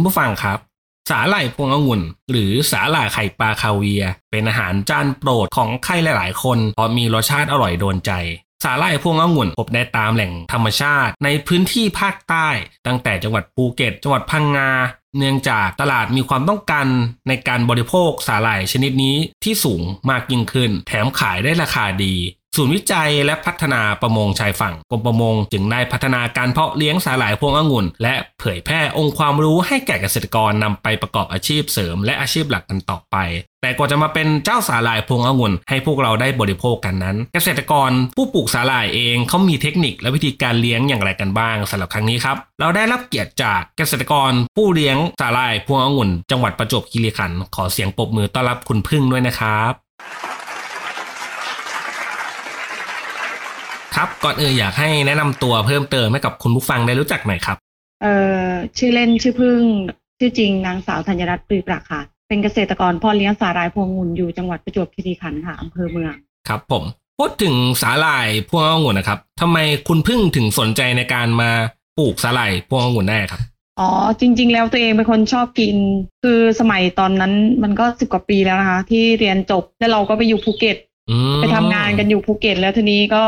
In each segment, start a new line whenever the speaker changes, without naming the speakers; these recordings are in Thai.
คุณผู้ฟังครับ สาหร่ายพวงองุ่น หรือสาหร่ายไข่ปลาคาเวีย เป็นอาหารจานโปรดของใครหลาย ๆ คนเพราะมีรสชาติอร่อยโดนใจสาหร่ายพวงองุ่นพบได้ตามแหล่งธรรมชาติ ในพื้นที่ภาคใต้ ตั้งแต่จังหวัดภูเก็ต จังหวัดพังงา เนื่องจากตลาดมีความต้องการในการบริโภคสาหร่ายชนิดนี้ที่สูงมากยิ่งขึ้น แถมขายได้ราคาดี ศูนย์วิจัยและพัฒนาประมงชายฝั่งกรมประมง จึงได้พัฒนาการเพาะเลี้ยงสาหร่ายพวงองุ่น และเผยแพร่องค์ความรู้ให้แก่เกษตรกรนำไปประกอบอาชีพเสริม และอาชีพหลักกันต่อไป แต่กว่าจะมาเป็นเจ้าสาหร่ายพวงองุ่น ให้พวกเราได้บริโภคกันนั้น เกษตรกรผู้ปลูกสาหร่ายเองเขามีเทคนิคและวิธีการเลี้ยงอย่างไรกันบ้างสำหรับครั้งนี้ครับเราได้รับเกียรติจากเกษตรกรผู้เลี้ยงสาหร่ายพวงองุ่น จังหวัดประจวบคีรีขันธ์ขอเสียงปรบมือต้อนรับคุณพึ่งด้วยนะครับ ครับ ก่อนอื่นอยากให้แนะนำตัวเพิ่มเติมให้กับคุณผู้ฟังได้รู้จักหน่อยครับ
เอ่อชื่อเล่นชื่อพึ่ง ชื่อจริงนางสาวธัญรัตน์ปรีปรักค่ะ เป็นเกษตรกรพ่อเลี้ยงสาหร่ายพวงองุ่นอยู่จังหวัดประจวบคีรีขันธ์ค่ะอำเภอเมือง
ครับผม พูดถึงสาหร่ายพวงองุ่นนะครับทำไมคุณพึ่งถึงสนใจในการมาปลูกสาหร่ายพวงองุ่นได้ครับ
อ๋อจริง ๆ แล้วตัวเองเป็นคนชอบกิน คือสมัยตอนนั้นมันก็สิบกว่าปีแล้วนะคะ ที่เรียนจบแล้วเราก็ไปอยู่ภูเก็ต
อืม
ไปทำงานกันอยู่ภูเก็ต แล้วทีนี้ก็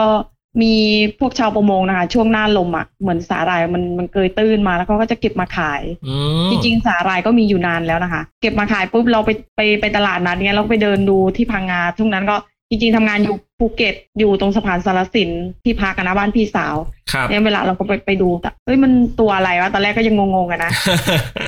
มีพวกชาวประมงนะคะช่วงหน้าลมอะเหมือนสาหร่ายมันมันเกยตื้นมาแล้วเขาก็จะเก็บมาขาย
อืม
จริงๆสาหร่ายก็มีอยู่นานแล้วนะคะ เก็บมาขายปุ๊บเราไปไปไปตลาดนัดเนี้ยเราก็ไปเดินดูที่พังงาช่วงนั้นก็ จริงๆทำงานอยู่ภูเก็ตอยู่ตรงสะพานสารสินที่พักกันนะบ้านพี่สาว
ครับ
เนี่ยเวลาเราก็ไปไปดูแต่เอ้ยมันตัวอะไรวะตอนแรกก็ยังงงๆกันนะ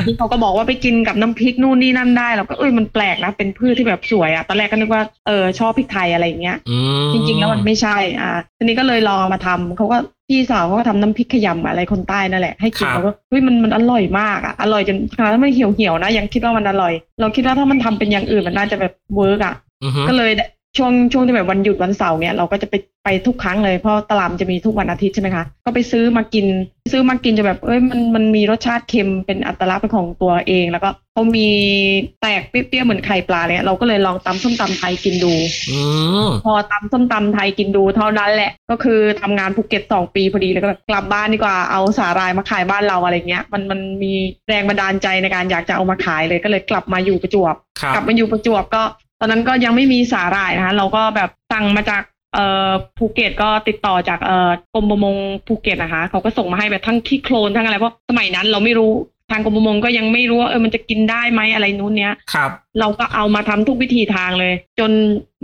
ที่เขาก็บอกว่าไปกินกับน้ำพริกนู่นนี่นั่นได้เราก็เอ้ยมันแปลกนะเป็นพืชที่แบบสวยอะตอนแรกก็นึกว่าเออชอบพริกไทยอะไรอย่างเงี้ย
อืม
จริงๆแล้วมันไม่ใช่อ่าทีนี้ก็เลยลองเอามาทำเขาก็พี่สาวเขาก็ทำน้ำพริกขยำอะไรคนใต้นั่นแหละให้กิน
ครับ
เราก็เฮ้ยมันมันอร่อยมากอะอร่อยจนขนาดมันเหี่ยวเหี่ยวๆนะยังคิดว่ามันอร่อย เราคิดว่าถ้ามันทำเป็นอย่างอื่นมันน่าจะแบบ work อะ
อือฮึ
ก็เลย ช่วงช่วงที่แบบวันหยุดวันเสาร์เนี่ยเราก็จะไปไปทุกครั้งเลยเพราะตลาดมันจะมีทุกวันอาทิตย์ใช่ไหมคะก็ไปซื้อมากิน ซื้อมากินจะแบบเอ้ยมันมันมีรสชาติเค็มเป็นอัตลักษณ์เป็นของตัวเอง แล้วก็เขามีแตกเปรี๊ยะๆเหมือนไข่ปลาเนี่ยเราก็เลยลองตำส้มตำไทยกินดู
อืม
พอตำส้มตำไทยกินดูเท่านั้นแหละ ก็คือทำงานภูเก็ตสองปีพอดีแล้วก็แบบกลับบ้านดีกว่าเอาสาหร่ายมาขายบ้านเราอะไรเงี้ยมันมันมีแรงบันดาลใจในการอยากจะเอามาขายเลยก็เลยกลับมาอยู่ประจวบ
ครับ
กลับมาอยู่ประจวบก็ ตอนนั้นก็ยังไม่มีสาหร่ายนะคะเราก็แบบสั่งมาจากเอ่อภูเก็ตก็ติดต่อจากเอ่อกรมประมงภูเก็ตนะคะเขาก็ส่งมาให้แบบทั้งขี้โคลนทั้งอะไรเพราะสมัยนั้นเราไม่รู้ทางกรมประมงก็ยังไม่รู้ว่าเออมันจะกินได้ไหมอะไรนู้นเนี้ย
ครับ
เราก็เอามาทำทุกวิธีทางเลย จน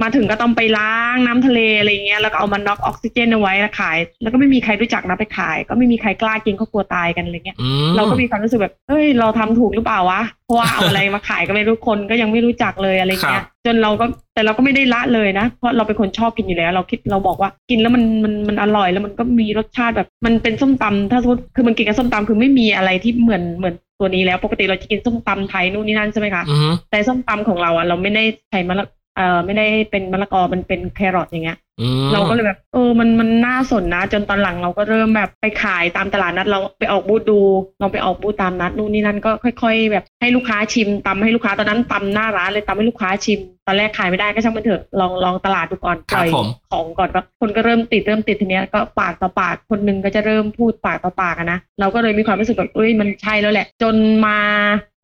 มาถึงก็ต้องไปล้างน้ำทะเลอะไรเงี้ยแล้วก็เอามาน็อกออกซิเจนเอาไว้แล้วขาย แล้วก็ไม่มีใครรู้จักนะไปขาย ก็ไม่มีใครกล้ากินเขากลัวตายกันอะไรเงี้ย
อืม
เราก็มีความรู้สึกแบบเฮ้ยเราทำถูกหรือเปล่าวะเพราะว่าเอาอะไรมาขายก็ไม่รู้คนก็ยังไม่รู้จักเลยอะไรเงี้ยจนเราก็แต่เราก็ไม่ได้ละเลยนะ เพราะเราเป็นคนชอบกินอยู่แล้ว เราคิดเราบอกว่ากินแล้วมันมันมันอร่อยแล้วมันก็มีรสชาติแบบ มันเป็นส้มตำถ้าสมมติคือมันกินกับส้มตำคือไม่มีอะไรที่เหมือนเหมือนตัวนี้แล้วปกติเราจะกินส้มตำไทยนู่นนี่นั่นใช่ไหมคะ
อืม
แต่ส้มตำของเราอะเราไม่ได้ใช้มะละ เอ่อไม่ได้เป็นมะละกอมันเป็นแครอทอย่างเงี้ย
อืม
เราก็เลยแบบเออมันมันน่าสนนะ จนตอนหลังเราก็เริ่มแบบไปขายตามตลาดนัด เราไปออกบูธดูเราไปออกบูธตามนัดนู่นนี่นั่นก็ค่อย ๆ แบบให้ลูกค้าชิมตำให้ลูกค้าตอนนั้นตำหน้าร้านเลยตำให้ลูกค้าชิม ตอนแรกขายไม่ได้ก็ช่างมันเถอะลองลองตลาดดูก่อน
ครับ
ปล่อย
ผม
ของก่อนก็คนก็เริ่มติดเริ่มติดทีเนี้ยก็ปากต่อปากคนหนึงก็จะเริ่มพูดปากต่อปากอะนะเราก็เลยมีความรู้สึกแบบเอ้ยมันใช่แล้วแหละ จนมา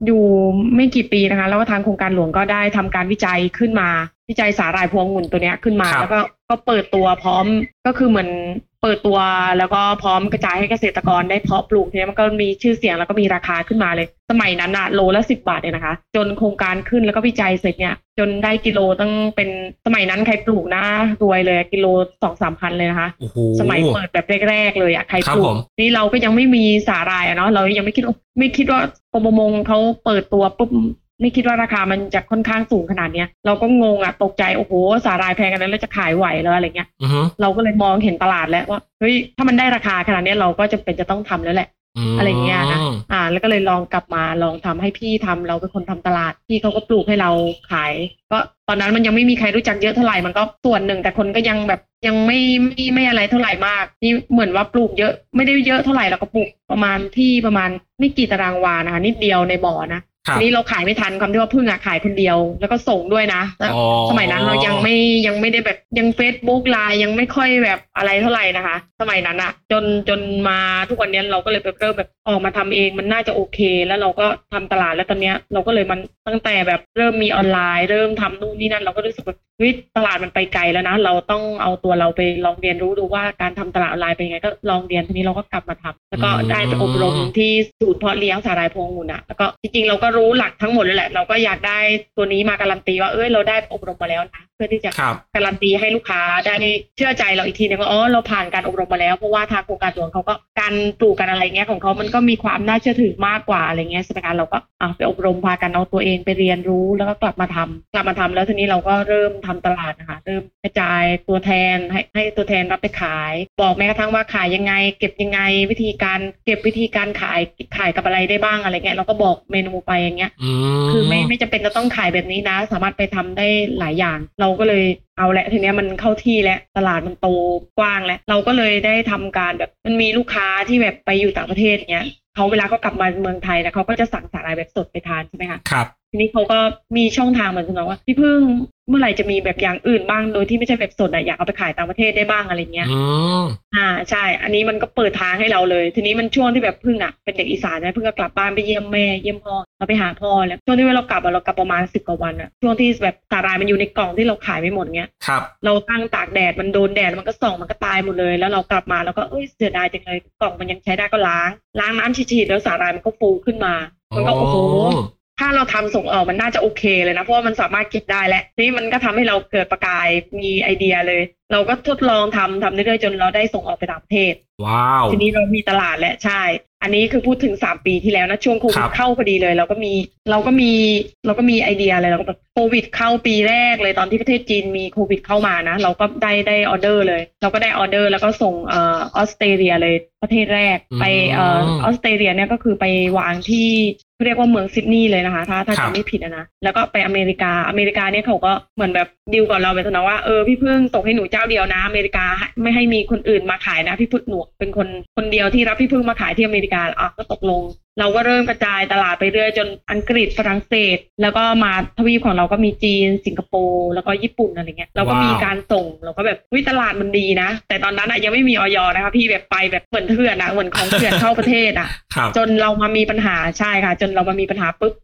อยู่ไม่กี่ปีนะคะ แล้วก็ทางโครงการหลวงก็ได้ทำการวิจัยขึ้นมา วิจัยสาหร่ายพวงองุ่นตัวเนี้ยขึ้นมา
ครับ
แล้วก็ ก็เปิดตัวพร้อมก็คือเหมือนเปิดตัวแล้วก็พร้อมกระจายให้เกษตรกรได้เพาะปลูกทีนี้มันก็มีชื่อเสียงแล้วก็มีราคาขึ้นมาเลย สมัยนั้นอะโลละสิบบาทเนี่ยนะคะ จนโครงการขึ้นแล้วก็วิจัยเสร็จเนี่ย จนได้กิโลตั้งเป็นสมัยนั้นใครปลูกนะรวยเลยกิโลสองสามพันเลยนะคะ
โอ้โห
สมัยเปิดแบบแรกๆเลยอะใคร
ครับ
ปลู
ผ
ก
ม
นี่เราก็ยังไม่มีสาหร่ายอะเนาะเรายังไม่คิดว่าไม่คิดว่ากรมประมงเขาเปิดตัวปุ๊บ ไม่คิดว่าราคามันจะค่อนข้างสูงขนาดเนี้ยเราก็งงอะตกใจโอ้โหสาหร่ายแพงกันนั้นแล้วจะขายไหวแล้วอะไรเงี้ย
อือฮึ
เราก็เลยมองเห็นตลาดแล้วว่าเฮ้ยถ้ามันได้ราคาขนาดเนี้ยเราก็จะเป็นจะต้องทำแล้วแหละ
ม
อะไรเงี้ยนะอ่า แล้วก็เลยลองกลับมาลองทำให้พี่ทำเราเป็นคนทำตลาดพี่เขาก็ปลูกให้เราขาย ก็ตอนนั้นมันยังไม่มีใครรู้จักเยอะเท่าไหร่มันก็ส่วนหนึ่งแต่คนก็ยังแบบยังไม่ไม่ไม่อะไรเท่าไหร่มากนี่เหมือนว่าปลูกเยอะไม่ได้เยอะเท่าไหร่เราก็ปลูกประมาณที่ประมาณไม่กี่ตารางวานะคะนิดเดียวในบ่อนะ
ครับ
ทีนี้เราขายไม่ทันคำที่ว่าพึ่งอะขายคนเดียว แล้วก็ส่งด้วยนะแล้ว
อ๋อ
สมัยนั้นเรายังไม่ยังไม่ได้แบบยังเฟซบุ๊กไลน์ยังไม่ค่อยแบบอะไรเท่าไหร่นะคะ สมัยนั้นอะจนจนมาทุกวันนี้เราก็เลยแบบเริ่มแบบออกมาทำเองมันน่าจะโอเค แล้วเราก็ทำตลาดแล้วตอนเนี้ยเราก็เลยมันตั้งแต่แบบเริ่มมีออนไลน์ เริ่มทำนู่นนี่นั่นเราก็รู้สึกแบบเฮ้ยตลาดมันไปไกลแล้วนะ เราต้องเอาตัวเราไปลองเรียนรู้ดูว่าการทำตลาดออนไลน์เป็นยังไงก็ลองเรียนทีนี้เราก็กลับมาทำแล้วก็ได้ไปอบรมที่ศูนย์เพาะเลี้ยงสาหร่ายพวงองุ่นอะแล้วก็จริงๆเราก็รู้หลักทั้งหมดเลยแหละ เราก็อยากได้ตัวนี้มาการันตีว่าเอ้ยเราได้อบรมมาแล้วนะเพื่อที่จะ
ครับ
การันตีให้ลูกค้าได้เชื่อใจเราอีกทีนึงว่าอ๋อเราผ่านการอบรมมาแล้ว เพราะว่าทางโครงการหลวงเขาก็การปลูกกันอะไรเงี้ยของเขามันก็มีความน่าเชื่อถือมากกว่าอะไรเงี้ยใช่ไหมคะเราก็อะไปอบรมพากันเอาตัวเองไปเรียนรู้แล้วก็กลับมาทำกลับมาทำแล้วทีนี้เราก็เริ่มทำตลาดนะคะเริ่มกระจายตัวแทนให้ให้ตัวแทนรับไปขาย บอกแม้กระทั่งว่าขายยังไง เก็บยังไงวิธีการเก็บวิธีการขายขายกับอะไรได้บ้างอะไรเงี้ยเราก็บอกเมนูไปอย่างเงี้ย
อืม
คือไม่ไม่จำเป็นจะต้องขายแบบนี้นะ สามารถไปทำได้หลายอย่างเราก็เลยเอาละทีเนี้ยมันเข้าที่แล้วตลาดมันโตกว้างแล้วเราก็เลยได้ทำการแบบมันมีลูกค้าที่แบบไปอยู่ต่างประเทศเนี้ยเขาเวลาเขากลับมาเมืองไทยแล้วเขาก็จะสั่งสาหร่ายแบบสดไปทานใช่ไหมคะ
ครับ
ทีนี้เขาก็มีช่องทางเหมือนกันว่าพี่พึ่งเมื่อไหร่จะมีแบบอย่างอื่นบ้างโดยที่ไม่ใช่แบบสดอะอยากเอาไปขายต่างประเทศได้บ้างอะไรเงี้ย
อืม
อ่าใช่ อันนี้มันก็เปิดทางให้เราเลย ทีนี้มันช่วงที่แบบพึ่งอะเป็นเด็กอีสานนะพึ่งก็กลับบ้านไปเยี่ยมแม่เยี่ยมพ่อ เราไปหาพ่อแล้วช่วงที่เรากลับอะเรากลับประมาณสิบกว่าวันอะช่วงที่แบบสาหร่ายมันอยู่ในกล่องที่เราขายไม่หมดเงี้ย
ครับ
เราตั้งตากแดดมันโดนแดดมันก็ส่องมันก็ตายหมดเลย แล้วเรากลับมาแล้วก็เอ้ยเสียดายจังเลยกล่องมันยังใช้ได้ก็ล้าง ล้างน้ำฉีดๆแล้วสาหร่ายมันก็ฟูขึ้นมา มันก็โอ้โหถ้าเราทำส่งออกมันน่าจะโอเคเลยนะเพราะว่ามันสามารถเก็บได้แล้วทีนี้มันก็ทำให้เราเกิดประกายมีไอเดียเลยเราก็ทดลองทำทำเรื่อยๆจนเราได้ส่งออกไปต่างประเทศ
ว้าว
ทีนี้เรามีตลาดแล้วใช่ อันนี้คือพูดถึงสามปีที่แล้วนะช่วงโควิ
ครั
ด
บ
เข้าพอดีเลย เราก็มีเราก็มีเราก็มีไอเดียเลยเราก็แบบโควิดเข้าปีแรกเลยตอนที่ประเทศจีนมีโควิดเข้ามานะ เราก็ได้ได้ออเดอร์เลย เราก็ได้ออเดอร์แล้วก็ส่งเอ่อออสเตรเลียเลยประเทศแรกไปเอ่อออสเตรเลียเนี่ยก็คือไปวางที่เขาเรียกว่าเมืองซิดนีย์เลยนะคะ ถ้าถ้า
ครับ
จำไม่ผิดอะนะแล้วก็ไปอเมริกาอเมริกาเนี่ยเขาก็เหมือนแบบดีลกับเราไปตอนนั้นว่าเออพี่พึ่งส่งให้หนูเจ้าเดียวนะอเมริกาไม่ให้มีคนอื่นมาขายนะพี่พึ่งหนูเป็นคนคนเดียวที่รับพี่พึ่งมาขายที่อเมริกาอะก็ตกลง เราก็เริ่มกระจายตลาดไปเรื่อยจนอังกฤษฝรั่งเศส แล้วก็มาทวีปของเราก็มีจีน สิงคโปร์แล้วก็ญี่ปุ่นอะไรเงี้ยเราก็มี
ว้าว
การส่งเราก็แบบวิตลาดมันดีนะ แต่ตอนนั้นอะยังไม่มีออยนะคะพี่แบบไปแบบเหมือนเถื่อนอะเหมือนของเถื่อนเข้าประเทศอะ
ครับ
จนเรามามีปัญหาใช่ค่ะ จนเรามามีปัญหาปุ๊บ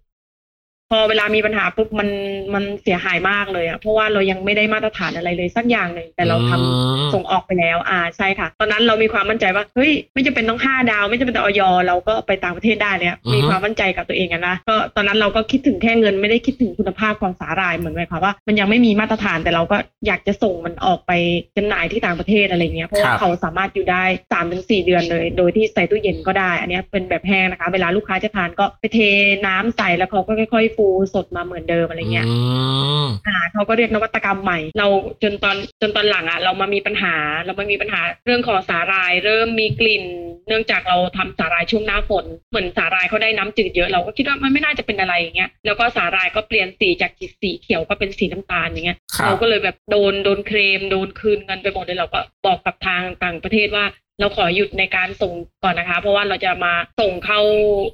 พอเวลามีปัญหาปุ๊บมันมันเสียหายมากเลยอะเพราะว่าเรายังไม่ได้มาตรฐานอะไรเลยสักอย่างหนึ่งแต่เราทำ
อืม
ส่งออกไปแล้ว อ่าใช่ค่ะ ตอนนั้นเรามีความมั่นใจว่าเฮ้ยไม่จำเป็นต้องห้าดาว ไม่จำเป็นต้องออยเราก็ไปต่างประเทศได้เนี่ย
อือฮึ
มีความมั่นใจกับตัวเองอะนะก็ตอนนั้นเราก็คิดถึงแค่เงินไม่ได้คิดถึงคุณภาพของสาหร่ายเหมือนหมายความว่ามันยังไม่มีมาตรฐานแต่เราก็อยากจะส่งมันออกไปจำหน่ายที่ต่างประเทศอะไรเงี้ยเพราะว่าเขาสามารถอยู่ได้สามถึงสี่เดือนเลย โดยที่ใส่ตู้เย็นก็ได้ อันเนี้ยเป็นแบบแห้งนะคะ เวลาลูกค้าจะทานก็ไปเทน้ำใส่แล้วเขาก็ค่อยๆฟูสดมาเหมือนเดิมอะไรเงี้ย
อืม
อ่าเขาก็เรียกนวัตกรรมใหม่ เราจนตอนจนตอนหลังอะเรามามีปัญหา เรามามีปัญหาเรื่องของสาหร่าย เริ่มมีกลิ่น เนื่องจากเราทำสาหร่ายช่วงหน้าฝน เหมือนสาหร่ายเขาได้น้ำจืดเยอะเราก็คิดว่ามันไม่น่าจะเป็นอะไรอย่างเงี้ยแล้วก็สาหร่ายก็เปลี่ยนสีจากสีเขียวก็เป็นสีน้ำตาลอย่างเงี้ย
ครับ
เราก็เลยแบบโดนโดนเคลมโดนคืนเงินไปหมดเลยเราก็บอกกับทางต่างประเทศว่าเราขอหยุดในการส่งก่อนนะคะ เพราะว่าเราจะมาส่งเข้า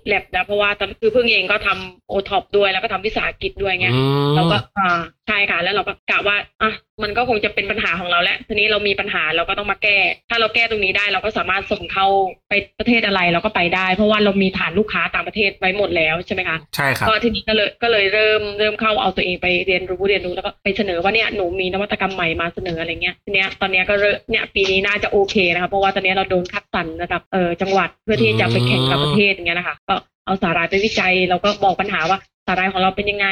แลบนะเพราะว่าตอนคือเพิ่งเองก็ทำโอท็อปด้วยแล้วก็ทำวิสาหกิจด้วยไง
อืม
เราก็อ่า ใช่ค่ะ แล้วเราก็กะว่าอะมันก็คงจะเป็นปัญหาของเราแหละทีนี้เรามีปัญหาเราก็ต้องมาแก้ ถ้าเราแก้ตรงนี้ได้เราก็สามารถส่งเข้าไปประเทศอะไรเราก็ไปได้ เพราะว่าเรามีฐานลูกค้าต่างประเทศไว้หมดแล้วใช่ไหมคะ
ใช่ครับ
ก็ทีนี้ก็เลยก็เลยเริ่มเริ่มเข้าเอาตัวเองไปเรียนรู้เรียนรู้แล้วก็ไปเสนอว่าเนี่ยหนูมีนวัตกรรมใหม่มาเสนออะไรเงี้ยทีเนี้ยตอนเนี้ยก็เริ่มเนี่ยปีนี้น่าจะโอเคนะคะเพราะว่าตอนเนี้ยเราโดนคัดสรรระดับเออจังหวัดเพื่อที่จะไปแข่งกับประเทศอย่างเงี้ยนะคะก็เอาสาหร่ายไปวิจัยแล้วก็บอกปัญหาว่าสาหร่ายของเราเป็นยังไง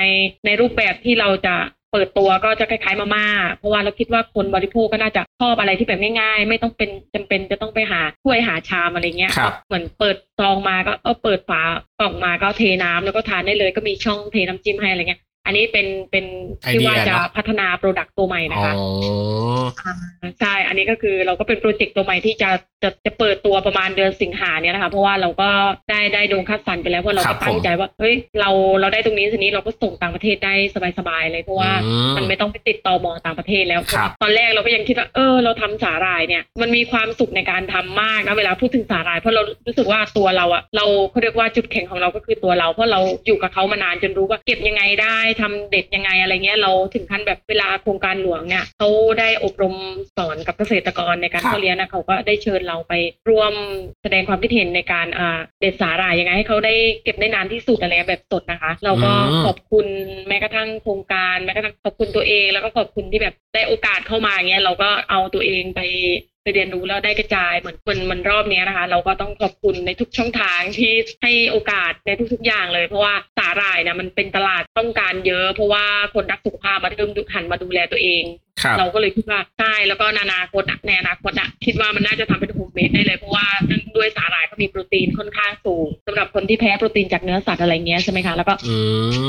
ในรูปแบบที่เราจะ เปิดตัวก็จะคล้ายๆมาม่า เพราะว่าเราคิดว่าคนบริโภคก็น่าจะชอบอะไรที่แบบง่ายๆ ไม่ต้องเป็นจำเป็นจะต้องไปหาถ้วยหาชามอะไรเงี้ย
ครับ
เหมือนเปิดซองมาก็เออเปิดฝากล่องมาก็เทน้ำแล้วก็ทานได้เลยก็มีช่องเทน้ำจิ้มให้อะไรเงี้ย อันนี้เป็นเป็นที่ว่าจะพัฒนา product ตัวใหม่นะ
อ๋อ
คะใช่อันนี้ก็คือเราก็เป็น project ตัวใหม่ที่จะจะจะเปิดตัวประมาณเดือนสิงหาเนี่ยนะคะ เพราะว่าเราก็ได้ได้โดนคัดสรรไปแล้วเพราะเรา
ครั
ก็
บ
ตั้ง
ผม
ใจว่าเฮ้ยเราเราได้ตรงนี้ทีนี้เราก็ส่งต่างประเทศได้สบายๆเลยเพราะว่า
อืม
มันไม่ต้องไปติดต่อมอต่างประเทศแล้ว
ครับ
ตอนแรกเราก็ยังคิดว่าเออ เราทำสาหร่ายเนี่ย มันมีความสุขในการทำมากนะเวลาพูดถึงสาหร่ายเพราะเรารู้สึกว่าตัวเราอะเราเขาเรียกว่าจุดแข็งของเราก็คือตัวเรา เพราะเราอยู่กับเขามานานจนรู้ว่าเก็บยังไงได้ทำเด็ดยังไงอะไรเงี้ยเราถึงขั้นแบบเวลาโครงการหลวงเนี่ยเขาได้อบรมสอนกับเกษตรกรในการ
ครับ
เข้าเรียนนะเขาก็ได้เชิญเราไปร่วมแสดงความคิดเห็นในการอ่าเด็ดสาหร่ายยังไงให้เขาได้เก็บได้นานที่สุดอะไรเงี้ยแบบสดนะคะ เราก็
อืม
ขอบคุณแม้กระทั่งโครงการแม้กระทั่งขอบคุณตัวเอง แล้วก็ขอบคุณที่แบบได้โอกาสเข้ามาอย่างเงี้ยเราก็เอาตัวเองไป ไปเรียนรู้แล้วได้กระจายเหมือนคนมันรอบนี้นะคะ เราก็ต้องขอบคุณในทุกช่องทางที่ให้โอกาสในทุกๆอย่างเลย เพราะว่าสาหร่ายนะมันเป็นตลาดต้องการเยอะ เพราะว่าคนรักสุขภาพมาเริ่มหันมาดูแลตัวเอง เราก็เลยคิดว่าใช่แล้วก็ในอนาคตอะในอนาคตอะคิดว่ามันน่าจะทำเป็น homemade ได้เลยเพราะว่าเนื่องด้วยสาหร่ายเขามีโปรตีนค่อนข้างสูงสำหรับคนที่แพ้โปรตีนจากเนื้อสัตว์อะไรเงี้ยใช่ไหมคะแล้วก็
อื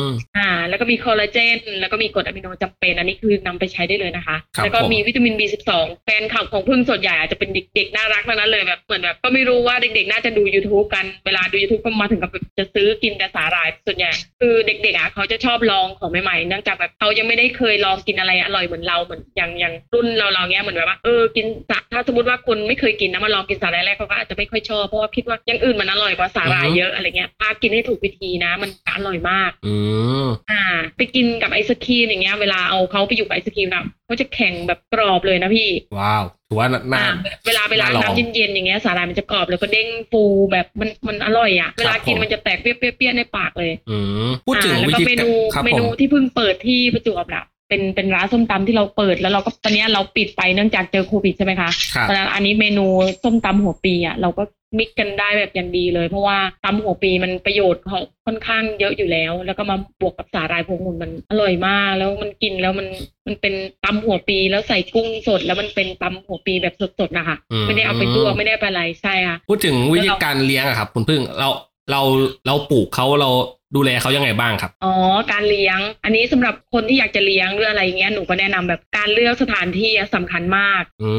ม
อ่า แล้วก็มีคอลลาเจน แล้วก็มีกรดอะมิโนจำเป็น อันนี้คือนำไปใช้ได้เลยนะคะ
ครับ
แล้วก็
ผม
มีวิตามิน B12 แฟนข่าวของพึ่งส่วนใหญ่อาจจะเป็นเด็กๆน่ารักทั้งนั้นเลยแบบเหมือนแบบก็ไม่รู้ว่าเด็กๆ น่าจะดู YouTube กันเวลาดู YouTube ก็มาถึงกับจะซื้อกินแต่สาหร่ายส่วนใหญ่คือเด็กๆอะเขาจะชอบลองของใหม่ๆเนื่องจากแบบเขายังไม่ได้เคยลองกินอะไรอร่อยเหมือนเราเหมือนอย่างอย่างรุ่นเราเราเนี้ยเหมือนแบบว่าเออกินสาถ้าสมมติว่าคนไม่เคยกินนะมาลองกินสาหร่ายแรกเขาก็อาจจะไม่ค่อยชอบเพราะว่าคิดว่าอย่างอื่นมันอร่อยกว่าสาหร่ายเยอะอะไรเงี้ยถ้ากินให้ถูกวิธีนะ มันอร่อยมาก
อืม
อ่า ไปกินกับไอศครีมอย่างเงี้ยเวลาเอาเขาไปอยู่กับไอศครีมนะเขาจะแข็งแบบกรอบเลยนะพี่
ว้าวถือว่าน่า
อ่าเวลาไปร้าน
น่าลอง
น้ำเย็นๆอย่างเงี้ยสาหร่ายมันจะกรอบแล้วก็เด้งฟูแบบมันมันอร่อยอะ เวลากิน
ผม
มันจะแตกเปรี้ยวๆในปากเลย
อืมพูดถึง
อ่าแล้ว
วิ
ก็
ธี
เมนู
ครับ
เม
ผม
นูที่เพิ่งเปิดที่ประจวบนะ เป็นเป็นร้านส้มตำที่เราเปิดแล้วเราก็ตอนเนี้ยเราปิดไปเนื่องจากเจอโควิดใช่ไหมคะ
ครับ
เพราะฉะนั้นอันนี้เมนูส้มตำหัวปีอะเราก็มิกกันได้แบบอย่างดีเลย เพราะว่าตำหัวปีมันประโยชน์เขาค่อนข้างเยอะอยู่แล้ว แล้วก็มาบวกกับสาหร่ายพวงองุ่นมันอร่อยมาก แล้วมันกินแล้วมันมันเป็นตำหัวปีแล้วใส่กุ้งสด แล้วมันเป็นตำหัวปีแบบสดๆนะคะ
อืม
ไม่ได้เอาไปลวกไม่ได้ไปอะไรใช่ค่ะ
พูดถึงวิธีการเลี้ยงอะครับ คุณพึ่งเราเราเราปลูกเขาเรา ดูแลเขายังไงบ้างครับ
อ๋อ การเลี้ยง อันนี้สำหรับคนที่อยากจะเลี้ยงหรืออะไรอย่างเงี้ย หนูก็แนะนำแบบการเลือกสถานที่อะสำคัญมาก
อื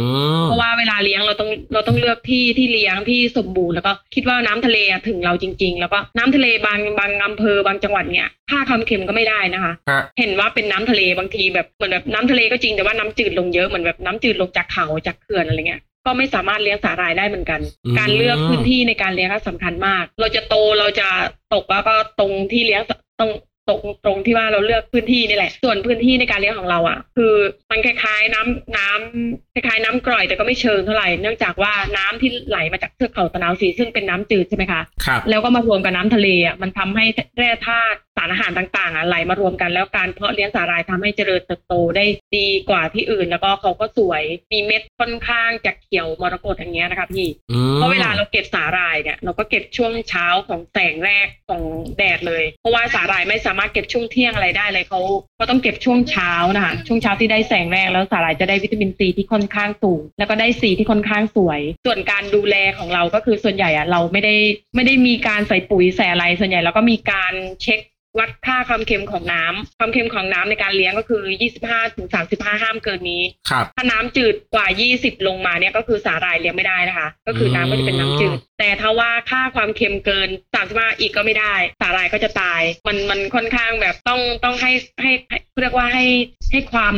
ม
เพราะว่าเวลาเลี้ยงเราต้องเราต้องเลือกที่ที่เลี้ยงที่สมบูรณ์แล้วก็คิดว่าน้ำทะเลอะถึงเราจริง ๆ แล้วก็น้ำทะเลบางบางอำเภอบางจังหวัดเนี่ยค่าความเค็มก็ไม่ได้นะคะ
ฮะ
เห็นว่าเป็นน้ำทะเลบางทีแบบเหมือนแบบน้ำทะเลก็จริงแต่ว่าน้ำจืดลงเยอะเหมือนแบบน้ำจืดลงจากเขาจากเขื่อนอะไรเงี้ย ก็ไม่สามารถเลี้ยงสาหร่ายได้เหมือนกัน
อืม
การเลือกพื้นที่ในการเลี้ยงก็สำคัญมาก เราจะโตเราจะตกแล้วก็ตรงที่เลี้ยงตรงตรงตรงที่ว่าเราเลือกพื้นที่นี่แหละ ส่วนพื้นที่ในการเลี้ยงของเราอะ คือมันคล้ายๆน้ำน้ำคล้ายๆน้ำกร่อยแต่ก็ไม่เชิงเท่าไหร่เนื่องจากว่าน้ำที่ไหลมาจากเทือกเขาตะนาวสีซึ่งเป็นน้ำจืดใช่ไหมคะ
ครับ
แล้วก็มารวมกับน้ำทะเลอะมันทำให้แร่ธาตุสารอาหารต่างๆอะไหลมารวมกันแล้วการเพาะเลี้ยงสาหร่ายทำให้เจริญเติบโตได้ดีกว่าที่อื่น แล้วก็เขาก็สวยมีเม็ดค่อนข้างจะเขียวมรกตอย่างเงี้ยนะคะพี่เพราะเวลาเราเก็บสาหร่ายเนี่ยเราก็เก็บช่วงเช้าของแสงแรกของแดดเลย เพราะว่าสาหร่ายไม่สามารถเก็บช่วงเที่ยงอะไรได้เลยเขาก็ต้องเก็บช่วงเช้านะคะช่วงเช้าที่ได้แสงแรกแล้วสาหร่ายจะได้วิตามินซีที่ค่อนข้างสูง แล้วก็ได้สีที่ค่อนข้างสวย ส่วนการดูแลของเราก็คือส่วนใหญ่อะเราไม่ได้ไม่ได้มีการใส่ปุ๋ยใส่อะไรส่วนใหญ่เราก็มีการเช็ค วัดค่าความเค็มของน้ำความเค็มของน้ำในการเลี้ยงก็คือ 25ถึง35 ห้ามเกินนี้
ครับ
ถ้าน้ำจืดกว่า 20 ลงมาเนี่ยก็คือสาหร่ายเลี้ยงไม่ได้นะคะ ก็คือน้ำก็จะเป็นน้ำจืด แต่ถ้าว่าค่าความเค็มเกิน 35 อีกก็ไม่ได้ สาหร่ายก็จะตาย มันมันค่อนข้างแบบต้องต้องให้ให้ให้เรียกว่าให้ให้ความ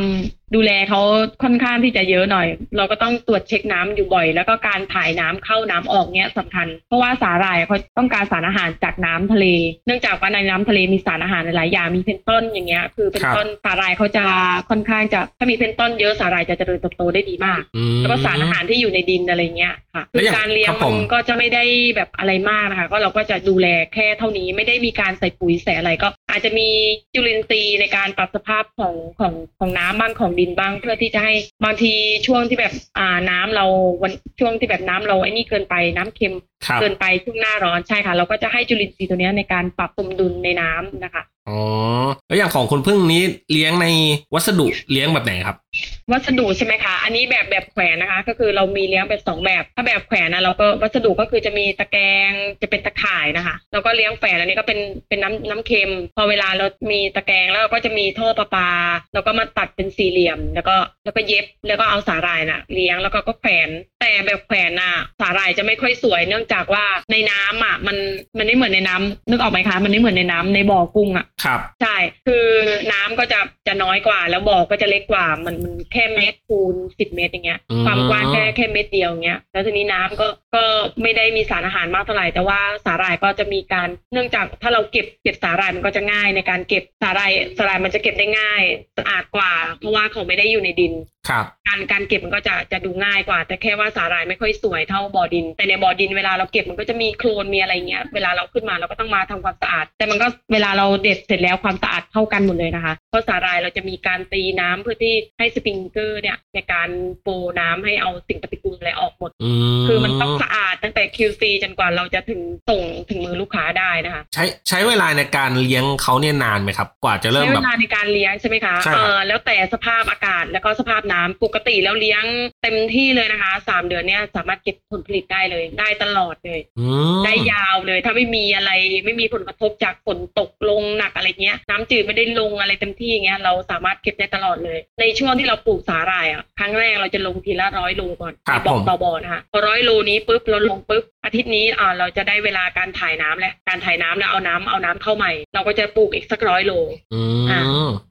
ดูแลเขาค่อนข้างที่จะเยอะหน่อย เราก็ต้องตรวจเช็คน้ำอยู่บ่อย แล้วก็การถ่ายน้ำเข้าน้ำออกเนี้ยสำคัญ เพราะว่าสาหร่ายเขาต้องการสารอาหารจากน้ำทะเล เนื่องจากว่าในน้ำทะเลมีสารอาหารหลายๆอย่างมีเพนต้นอย่างเงี้ยคือเพนต้นสาหร่ายเขาจะค่อนข้างจะถ้ามีเพนต้นเยอะสาหร่ายจะเจริญเติบโตได้ดีมาก
อืม
แล้วก็สารอาหารที่อยู่ในดินอะไรเงี้ยค่ะ
แล้
คื
วอย่าง
อการเลี้ยง
ครับผ
มัน
ม
ก็จะไม่ได้แบบอะไรมากนะคะก็เราก็จะดูแลแค่เท่านี้ไม่ได้มีการใส่ปุ๋ยใส่อะไรก็ อาจจะมีจุลินทรีย์ในการปรับสภาพของของของน้ำบ้างของดินบ้างเพื่อที่จะให้บางทีช่วงที่แบบอ่าน้ำเราวันช่วงที่แบบน้ำเราไอ้นี่เกินไปน้ำเค็ม
ครับ
เกินไปช่วงหน้าร้อนใช่ค่ะ เราก็จะให้จุลินทรีย์ตัวเนี้ยในการปรับสมดุลในน้ำนะคะ
อ๋อแล้วอย่างของคุณพึ่งนี้เลี้ยงในวัสดุเลี้ยงแบบไหนครับ
วัสดุใช่ไหมคะ อันนี้แบบแบบแขวนนะคะ ก็คือเรามีเลี้ยงเป็นสองแบบ ถ้าแบบแขวนนะเราก็วัสดุก็คือจะมีตะแกรงจะเป็นตะข่ายนะคะแล้วก็เลี้ยงแฝดอันนี้ก็เป็นเป็นน้ำน้ำเค็ม พอเวลาเรามีตะแกรงแล้วเราก็จะมีท่อประปา แล้วก็มาตัดเป็นสี่เหลี่ยม แล้วก็แล้วก็เย็บแล้วก็เอาสาหร่ายน่ะ เลี้ยงแล้วก็ก็แขวน แต่แบบแขวนน่ะ สาหร่ายจะไม่ค่อยสวยเนื่องจากว่าในน้ำอะมันมันไม่เหมือนในน้ำนึกออกไหมคะ มันไม่เหมือนในน้ำในบ่อกุ้งอะ
ครับ
ใช่ คือน้ำก็จะ จะน้อยกว่า แล้วบ่อก็จะเล็กกว่า มันมันแค่เมตรคูณสิบเมตรอย่างเงี้ย
อืม
ความกว้างแค่แค่เมตรเดียวอย่างเงี้ย แล้วทีนี้น้ำก็ก็ไม่ได้มีสารอาหารมากเท่าไหร่ แต่ว่าสาหร่ายก็จะมีการ เนื่องจากถ้าเราเก็บเก็บสาหร่ายมันก็จะง่ายในการเก็บสาหร่ายสาหร่ายมันจะเก็บได้ง่ายสะอาดกว่า เพราะว่าเขาไม่ได้อยู่ในดิน
ครับ
การการเก็บมันก็จะจะดูง่ายกว่า แต่แค่ว่าสาหร่ายไม่ค่อยสวยเท่าบ่อดิน แต่ในบ่อดินเวลาเราเก็บมันก็จะมีโคลนมีอะไรเงี้ยเวลาเราขึ้นมาเราก็ต้องมาทำความสะอาด แต่มันก็เวลาเราเด็ดเสร็จแล้วความสะอาดเท่ากันหมดเลยนะคะเพราะสาหร่ายเราจะมีการตีน้ำเพื่อที่ให้สปริงเกอร์เนี่ยในการโปรน้ำให้เอาสิ่งปฏิกูลอะไรออกหมด
อืม
คือมันต้องสะอาดตั้งแต่ QC จนกว่าเราจะถึงส่งถึงมือลูกค้าได้นะคะ
ใช้ใช้เวลาในการเลี้ยงเขาเนี่ยนานไหมครับ กว่าจะเริ่ม
ใช้
แบ
เว
บ
ลาในการเลี้ยงใช่ไหมคะ
ใช่ครับ
เออแล้วแต่สภาพอากาศแล้วก็สภาพน้ำปกติแล้วเลี้ยงเต็มที่เลยนะคะสามเดือนเนี้ยสามารถเก็บผลผลิตได้เลย ได้ตลอดเลย
อืม
ได้ยาวเลย ถ้าไม่มีอะไรไม่มีผลกระทบจากฝนตกลงหนักอะไรเงี้ย น้ำจืดไม่ได้ลงอะไรเต็มที่เงี้ยเราสามารถเก็บได้ตลอดเลย ในช่วงที่เราปลูกสาหร่ายอะครั้งแรกเราจะลงทีละร้อยโลก่อน
ครับ
บอก
ผม
ต่อบ่อนะคะพอร้อยโลนี้ปุ๊บเราลงปุ๊บอาทิตย์นี้อ่าเราจะได้เวลาการถ่ายน้ำแล้วการถ่ายน้ำแล้วเอาน้ำเอาน้ำเข้าใหม่ เราก็จะปลูกอีกสักร้อยโล
อืม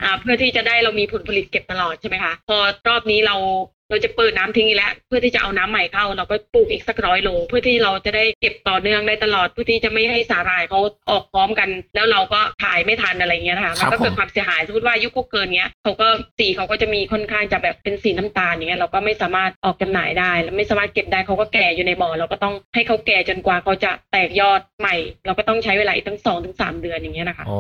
อ่าเพื่อที่จะได้เรามีผลผลิตเก็บตลอดใช่ไหมคะ พอรอบนี้เรา เราจะเปิดน้ำทิ้งอีกแล้วเพื่อที่จะเอาน้ำใหม่เข้า เราก็ปลูกอีกสักร้อยโลเพื่อที่เราจะได้เก็บต่อเนื่องได้ตลอดเพื่อที่จะไม่ให้สาหร่ายเขาออกพร้อมกัน แล้วเราก็ขายไม่ทันอะไรเงี้ยนะคะ
ครั
มัน
บ
ก็เกิด
ผม
ความเสียหายสมมติว่าอายุก็เกินเงี้ยเขาก็สีเขาก็จะมีค่อนข้างจะแบบเป็นสีน้ำตาลอย่างเงี้ยเราก็ไม่สามารถออกจำหน่ายได้ แล้วไม่สามารถเก็บได้เขาก็แก่อยู่ในบ่อเราก็ต้องให้เขาแก่จนกว่าเขาจะแตกยอดใหม่ เราก็ต้องใช้เวลาอีกตั้งสองถึงสามเดือนอย่างเงี้ยนะคะ
อ๋อ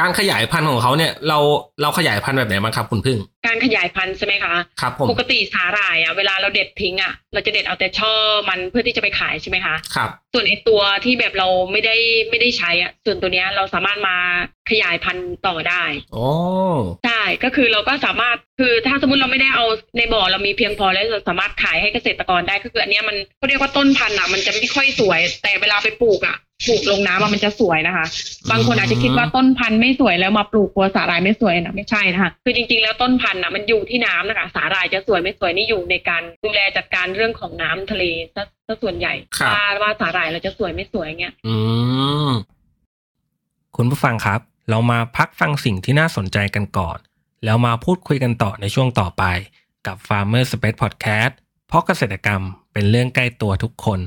การขยายพันธุ์ของเขาเนี่ยเราเราขยายพันธุ์แบบไหนบ้างครับคุณพึ่ง
การขยายพันธุ์ใช่ไหมคะ
ครับผม
ปกติสาหร่ายอะเวลาเราเด็ดทิ้งอะเราจะเด็ดเอาแต่ช่อมันเพื่อที่จะไปขายใช่ไหมคะ
ครับ
ส่วนไอตัวที่แบบเราไม่ได้ไม่ได้ใช้อะส่วนตัวเนี้ยเราสามารถมาขยายพันธุ์ต่อได้
โอ้
ใช่ก็คือเราก็สามารถคือถ้าสมมติเราไม่ได้เอาในบ่อเรามีเพียงพอแล้วเราสามารถขายให้เกษตรกรได้ก็คืออันเนี้ยมันเขาเรียกว่าต้นพันธุ์อะมันจะไม่ค่อยสวย แต่เวลาไปปลูกอะปลูกลงน้ำอะมันจะสวยนะคะ บางคนอาจจะคิดว่าต้นพันธุ์ไม่สวยแล้วมาปลูกกลัวสาหร่ายไม่สวยนะไม่ใช่นะคะคือจริงๆแล้วต้นพันธุ์อะมันอยู่ที่น้ำนะคะสาหร่ายจะสวยไม่สวยนี่อยู่ในการดูแลจัดการเรื่องของน้ำทะเลซะซะส่วนใหญ่
ครับ
ว่าว่าสาหร่ายเราจะสวยไม่สวยเงี้ย
อืมคุณผู้ฟังครับ เรามาพักฟังสิ่งที่น่าสนใจกันก่อน แล้วมาพูดคุยกันต่อในช่วงต่อไปกับ Farmer Space Podcast เพราะเกษตรกรรมเป็นเรื่องใกล้ตัวทุกคน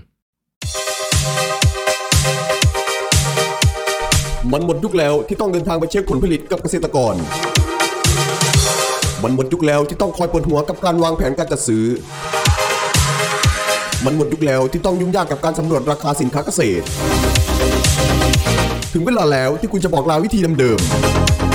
มันหมดยุคแล้วที่ต้องเดินทางไปเช็คผลผลิตกับเกษตรกร มันหมดยุคแล้วที่ต้องคอยปวดหัวกับการวางแผนการจัดซื้อ มันหมดยุคแล้วที่ต้องยุ่งยากกับการสำรวจราคาสินค้าเกษตร ถึงเวลาแล้วที่คุณจะบอกลาวิธีเดิมๆ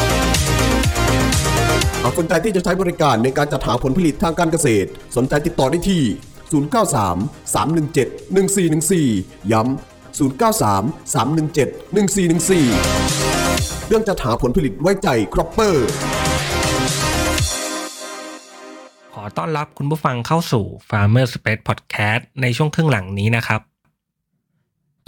หากสนใจที่จะใช้บริการในการจัดหาผลผลิตทางการเกษตร สนใจติดต่อได้ที่ 093 317 1414 ย้ำ 093 317 1414 เรื่องจัดหาผลผลิตไว้ใจCropper
ขอต้อนรับคุณผู้ฟังเข้าสู่ Farmer Space Podcast ในช่วงครึ่งหลังนี้นะครับ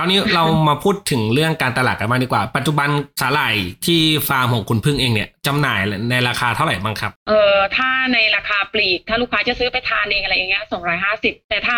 ตอนนี้เรามาพูดถึงเรื่องการตลาดกันบ้างดีกว่า ปัจจุบันสาหร่ายที่ฟาร์มของคุณพึ่งเองเนี่ยจำหน่ายในราคาเท่าไหร่บ้างครับ
เออถ้าในราคาปลีก ถ้าลูกค้าจะซื้อไปทานเองอะไรอย่างเงี้ยสองร้อยห้าสิบแต่ถ้า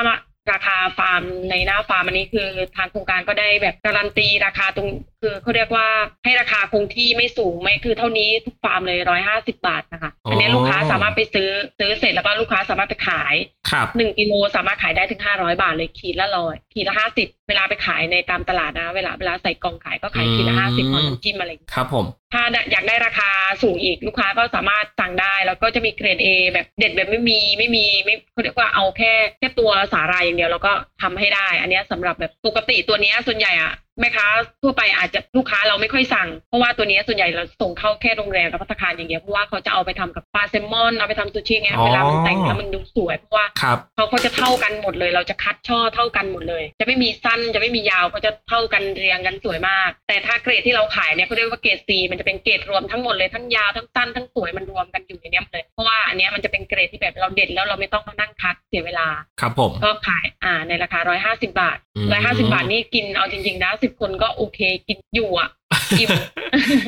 ราคาฟาร์มในหน้าฟาร์มอันนี้คือทางโครงการก็ได้แบบการันตีราคาตรงคือเขาเรียกว่าให้ราคาคงที่ไม่สูงไม่คือเท่านี้ทุกฟาร์มเลยร้อยห้าสิบาทนะคะ
อ๋ออั
อันนี้ลูกค้าสามารถไปซื้อซื้อเสร็จแล้วก็ลูกค้าสามารถไปขาย
ครับ
หนึ่งกิโลสามารถขายได้ถึงห้าร้อยบาทเลยขีดละร้อยขีดละห้าสิบเวลาไปขายในตามตลาดนะ เวลาเวลาใส่กล่องขายก็ขายขีดละ
อืม
ห้าสิบพร้อมน้ำจิ้มอะไรอย่างเงี้ย
ครับผม
ถ้าอยากได้ราคาสูงอีกลูกค้าก็สามารถสั่งได้ แล้วก็จะมีเกรด A แบบเด็ดแบบไม่มีไม่มีไม่เขาเรียกว่าเอาแค่แค่ตัวสาหร่ายอย่างเดียวแล้วก็ทำให้ได้ อันเนี้ยสำหรับแบบปกติตัวเนี้ยส่วนใหญ่อะ แม่ค้าทั่วไปอาจจะลูกค้าเราไม่ค่อยสั่ง เพราะว่าตัวเนี้ยส่วนใหญ่เราส่งเข้าแค่โรงแรมกับภัตตาคารอย่างเดียวเพราะว่าเขาจะเอาไปทำกับปลาแซลมอนเอาไปทำซูชิไง
อ๋อ
เวลามันแต่งแล้วมันดูสวยเพราะว่า
ครับ
เขาเขาจะเท่ากันหมดเลย เราจะคัดช่อเท่ากันหมดเลย จะไม่มีสั้นจะไม่มียาวเขาจะเท่ากันเรียงกันสวยมาก แต่ถ้าเกรดที่เราขายเนี่ยเขาเรียกว่าเกรด C มันจะเป็นเกรดรวมทั้งหมดเลยทั้งยาวทั้งสั้นทั้งสวยมันรวมกันอยู่ในเนี้ยหมดเลยเพราะว่าอันเนี้ยมันจะเป็นเกรดที่แบบเราเด็ดแล้วเราไม่ต้องมานั่งคัดเสียเวลา
ครับผม
ก็ขายอ่าในราคา 150 บาท
อืม
150 บาทนี่กินเอาจริงๆนะ10คนก็โอเค กินอยู่อะอิ่ม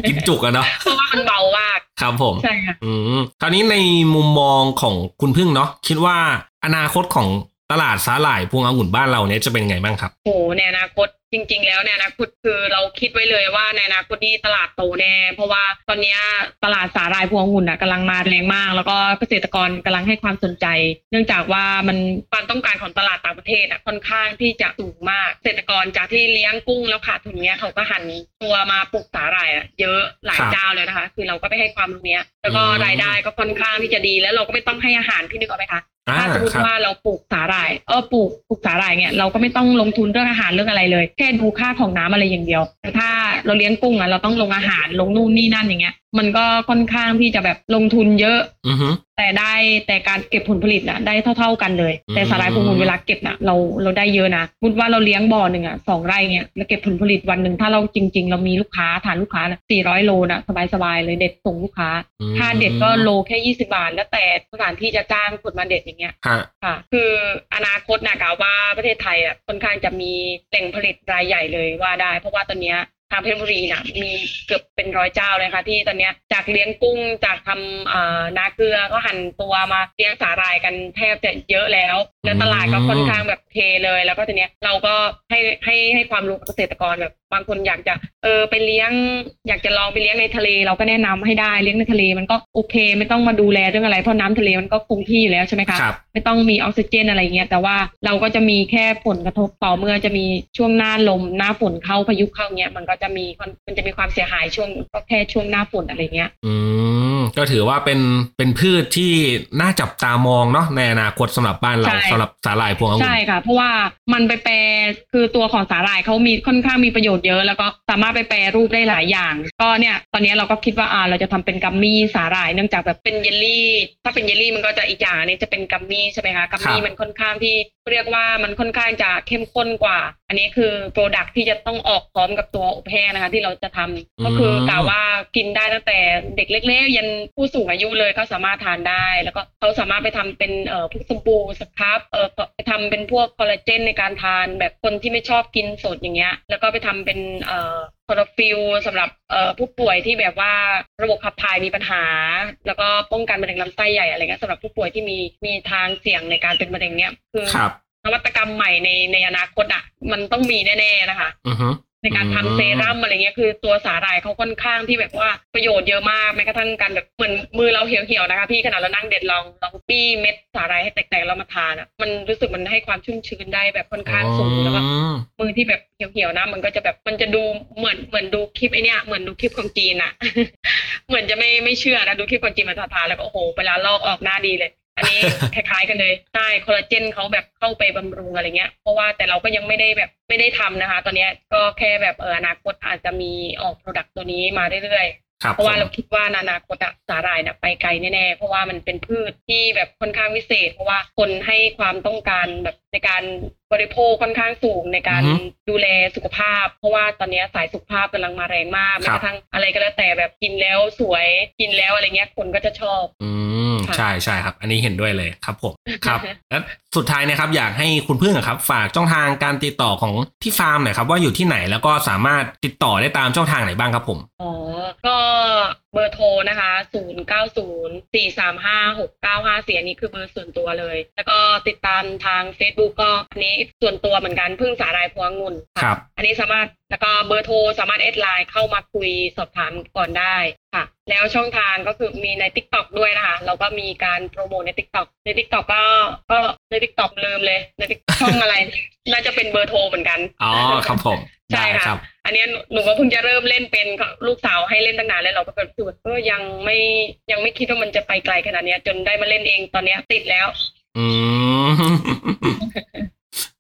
กินจุกอะเนาะ
เพราะว่ามันเบามาก
ครับผม
ใช่ค่ะ
อืมคราวนี้ในมุมมองของคุณพึ่งเนาะคิดว่าอนาคตของ ตลาดสาหร่ายพวงองุ่นบ้านเราเนี่ยจะเป็นไงบ้างครับ
โหในอนาคตจริง ๆ แล้วในอนาคตคือเราคิดไว้เลยว่าในอนาคตนี้ตลาดโตแน่ เพราะว่าตอนเนี้ยตลาดสาหร่ายพวงองุ่นอะกำลังมาแรงมาก แล้วก็เกษตรกรกำลังให้ความสนใจ เนื่องจากว่ามันความต้องการของตลาดต่างประเทศอะค่อนข้างที่จะสูงมากเกษตรกรจากที่เลี้ยงกุ้งแล้วขาดทุนเนี้ยเขาก็หันตัวมาปลูกสาหร่ายอะเยอะหลาย
ครับ
เจ้าเลยนะคะ คือเราก็ไปให้ความรู้เนี้ยแล้วก็
อืม
รายได้ก็ค่อนข้างที่จะดีแล้วเราก็ไม่ต้องให้อาหารพี่นึกออกไหมคะ
อ่า
ถ้าสมม
ค
ติ
รับ
ว่าเราปลูกสาหร่ายเออปลูกปลูกสาหร่ายเนี่ยเราก็ไม่ต้องลงทุนเรื่องอาหารเรื่องอะไรเลย แค่ดูค่าของน้ำอะไรอย่างเดียวแต่ถ้าเราเลี้ยงกุ้งอะเราต้องลงอาหารลงนู่นนี่นั่นอย่างเงี้ย มันก็ค่อนข้างที่จะแบบลงทุนเยอะ
อือฮึ
แต่ได้แต่การเก็บผลผลิตน่ะได้เท่า ๆกันเลย
อืม
แต่สาหร่ายพวงมูลเวลาเก็บน่ะเราเราได้เยอะนะพูดว่าเราเลี้ยงบ่อหนึ่งอะสองไร่เงี้ยแล้วเก็บผลผลิตวันหนึ่งถ้าเราจริง ๆ เรามีลูกค้าฐานลูกค้านะสี่ร้อยโลนะสบายๆเลยเด็ดส่งลูกค้า
อืม
ถ้าเด็ดก็โลแค่ยี่สิบาท แล้วแต่สถานที่จะจ้างคนมาเด็ดอย่างเงี้ย
ฮะ
ค่ะ คืออนาคตนะกล่าวว่าประเทศไทยอะค่อนข้างจะมีแหล่งผลิตรายใหญ่เลยว่าได้ เพราะว่าตอนเนี้ย ทางเพชรบุรีน่ะมีเกือบเป็นร้อยเจ้าเลยค่ะ ที่ตอนเนี้ยจากเลี้ยงกุ้งจากทำอ่านาเกลือก็หันตัวมาเลี้ยงสาหร่ายกันแทบจะเยอะแล้ว แล้วตลาดก็ค่อนข้างแบบเทเลย แล้วก็ทีเนี้ยเราก็ให้ให้ให้ความรู้กับเกษตรกรแบบบางคนอยากจะเออไปเลี้ยง อยากจะลองไปเลี้ยงในทะเล เราก็แนะนำให้ได้เลี้ยงในทะเลมันก็โอเค ไม่ต้องมาดูแลเรื่องอะไรเพราะน้ำทะเลมันก็คงที่อยู่แล้วใช่ไหมคะ
ครับ
ไม่ต้องมีออกซิเจนอะไรเงี้ยแต่ว่าเราก็จะมีแค่ผลกระทบต่อเมื่อจะมีช่วงหน้าลมหน้าฝนเข้าพายุเข้าเงี้ยมันก็จะมีมันจะมีความเสียหายช่วงก็แค่ช่วงหน้าฝนอะไรเงี้ย
อืม ก็ถือว่าเป็นเป็นพืชที่น่าจับตามองเนาะในอนาคตสำหรับบ้านเรา
ใช่
สำหรับสาหร่ายพวงองุ่น
ใช่ค่ะเพราะว่ามันไปแปรคือตัวของสาหร่ายเขามีค่อนข้างมีประโยชน์เยอะ แล้วก็สามารถไปแปรรูปได้หลายอย่าง ก็เนี่ยตอนนี้เราก็คิดว่าอ่าเราจะทำเป็นกัมมี่สาหร่ายเนื่องจากแบบเป็นเยลลี่ ถ้าเป็นเยลลี่มันก็จะอีกอย่างอันนี้จะเป็นกัมมี่ใช่ไหมคะกัมมี่มันค่อนข้างที่เรียกว่ามันค่อนข้างจะเข้มข้นกว่า อันนี้คือ product ที่จะต้องออกพร้อมกับตัวอบแห้งนะคะ ที่เราจะทำก็คือ
ม
กล่าวว่ากินได้ตั้งแต่เด็กเล็กๆยันผู้สูงอายุเลยก็สามารถทานได้ แล้วก็เขาสามารถไปทำเป็นเอ่อพวกสบู่สครับเอ่อไปทำเป็นพวกคอลลาเจนในการทานแบบคนที่ไม่ชอบกินสดอย่างเงี้ย แล้วก็ไปทำเป็นเอ่อคลอโรฟิลล์สำหรับเอ่อผู้ป่วยที่แบบว่าระบบขับถ่ายมีปัญหา แล้วก็ป้องกันมะเร็งลำไส้ใหญ่อะไรเงี้ยสำหรับผู้ป่วยที่มีมีทางเสี่ยงในการเป็นมะเร็งเนี้ยคือ
ครับ
นวัตกรรมใหม่ในในอนาคตอะ มันต้องมีแน่ ๆ นะคะ
อือฮึ
ในการทำ
อืม
เซรั่มอะไรเงี้ยคือตัวสาหร่ายเขาค่อนข้างที่แบบว่าประโยชน์เยอะมากแม้กระทั่งการแบบเหมือนมือเราเหี่ยวๆนะคะ พี่ขนาดเรานั่งเด็ดลองลองปี้เม็ดสาหร่ายให้แตกๆแล้วมาทานอะมันรู้สึกมันให้ความชุ่มชื้นได้แบบค่อนข้างสูงแล้วก็
อืม
มือที่แบบเหี่ยวๆนะ มันก็จะแบบมันจะดูเหมือนเหมือนดูคลิปไอเนี้ยเหมือนดูคลิปของจีนอะเหมือนจะไม่ไม่เชื่อนะดูคลิปของจีนมาทานๆแล้วก็โอ้โหเวลาลอกออกหน้าดีเลย อันนี้คล้ายๆกันเลยใช่คอลลาเจนเขาแบบเข้าไปบำรุงอะไรเงี้ย เพราะว่าแต่เราก็ยังไม่ได้แบบไม่ได้ทำนะคะ ตอนเนี้ยก็แค่แบบเอออนาคตอาจจะมีออก product ตัวนี้มาเรื่อยๆ
ครับ
เพราะว่า
ผม
เราคิดว่าในอนาคตอะสาหร่ายเนี่ยไปไกลแน่ๆ เพราะว่ามันเป็นพืชที่แบบค่อนข้างวิเศษ เพราะว่าคนให้ความต้องการแบบในในการบริโภคค่อนข้างสูงในการ
อือฮึ
ดูแลสุขภาพ เพราะว่าตอนนี้สายสุขภาพกำลังมาแรงมาก
ค
แม้
รับ
กระทั่งอะไรก็แล้วแต่แบบกินแล้วสวยกินแล้วอะไรเงี้ยคนก็จะชอบ
อืม
ค่ะ
ใช่ใช่ครับ อันนี้เห็นด้วยเลยครับผมครับแล้วสุดท้ายนะครับอยากให้คุณพึ่งอะครับ ฝากช่องทางการติดต่อของที่ฟาร์มหน่อยครับ ว่าอยู่ที่ไหนแล้วก็สามารถติดต่อได้ตามช่องทางไหนบ้างครับผม
อ๋อก็เบอร์โทรนะคะ 0 9 0 4 3 5 6 9 5 4อันนี้คือเบอร์ส่วนตัวเลย แล้วก็ติดตามทาง Facebook ก็อันนี้ส่วนตัวเหมือนกันพึ่งสาหร่ายพวงองุ่นะ
ครับ
อันนี้สามารถแล้วก็เบอร์โทรสามารถแอดไลน์เข้ามาคุยสอบถามก่อนได้ค่ะ แล้วช่องทางก็คือมีใน t ิ k t o k ด้วยนะคะเราก็มีการโปรโมทใน t ิ k t o k ใน t ิ k t o k ก็ก็ใน t ิ k t o k ลืมเลยใน TikTok ช่องอะไร น่าจะเป็นเบอร์โทรเหมือนกัน
อ๋อครับผม
ใช่
ได้
ค่ะ
ครับ
อันเนี้ยหนูหนูก็เพิ่งจะเริ่มเล่นเป็นลูกสาวให้เล่นตั้งนานแล้วเราก็แบบรู้สึกว่าเออยังไม่ยังไม่คิดว่ามันจะไปไกลขนาดเนี้ย จนได้มาเล่นเองตอนเนี้ยติดแล้ว
อืม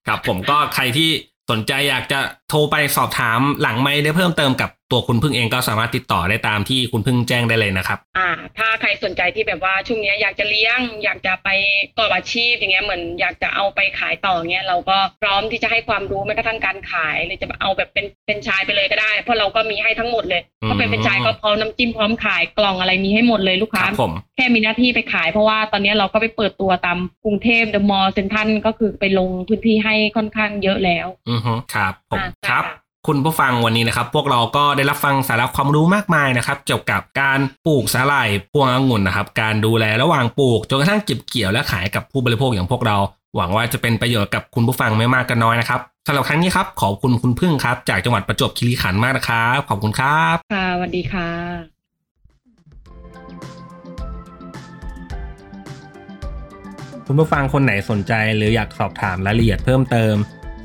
ครับผมก็ใครที่สนใจอยากจะโทรไปสอบถามหลังไม่ได้เพิ่มเติมกับ ตัวคุณพึ่งเองก็สามารถติดต่อได้ตามที่คุณพึ่งแจ้งได้เลยนะครับ
อ่า ถ้าใครสนใจที่แบบว่าช่วงเนี้ยอยากจะเลี้ยง อยากจะไปประกอบอาชีพอย่างเงี้ยเหมือนอยากจะเอาไปขายต่อเงี้ยเราก็พร้อมที่จะให้ความรู้แม้กระทั่งการขายหรือจะเอาแบบเป็นเป็นชายไปเลยก็ได้ เพราะเราก็มีให้ทั้งหมดเลย
อืม
ก็เป็นเป็นชายก็พร้อมน้ำจิ้มพร้อมขายกล่องอะไรมีให้หมดเลยลูก
ค
ค้า
รับผม
แค่มีหน้าที่ไปขายเพราะว่าตอนนี้เราก็ไปเปิดตัวตามกรุงเทพเดอะมอลล์เซ็นทรัลก็คือไปลงพื้นที่ให้ค่อนข้างเยอะแล้ว
อือฮึครับผม
อ่าใช่
ครับ
ค่ะ
คุณผู้ฟังวันนี้นะครับ พวกเราก็ได้รับฟังสาระความรู้มากมายนะครับ เกี่ยวกับการปลูกสาหร่ายพวงองุ่นนะครับ การดูแลระหว่างปลูกจนกระทั่งเก็บเกี่ยวและขายกับผู้บริโภคอย่างพวกเรา หวังว่าจะเป็นประโยชน์กับคุณผู้ฟังไม่มากก็น้อยนะครับสำหรับครั้งนี้ครับขอบคุณคุณพึ่งครับ จากจังหวัดประจวบคีรีขันธ์มากนะครับขอบคุณครับ
ค่ะสวัสดีค่ะ
คุณผู้ฟังคนไหนสนใจหรืออยากสอบถามรายละเอียดเพิ่มเติม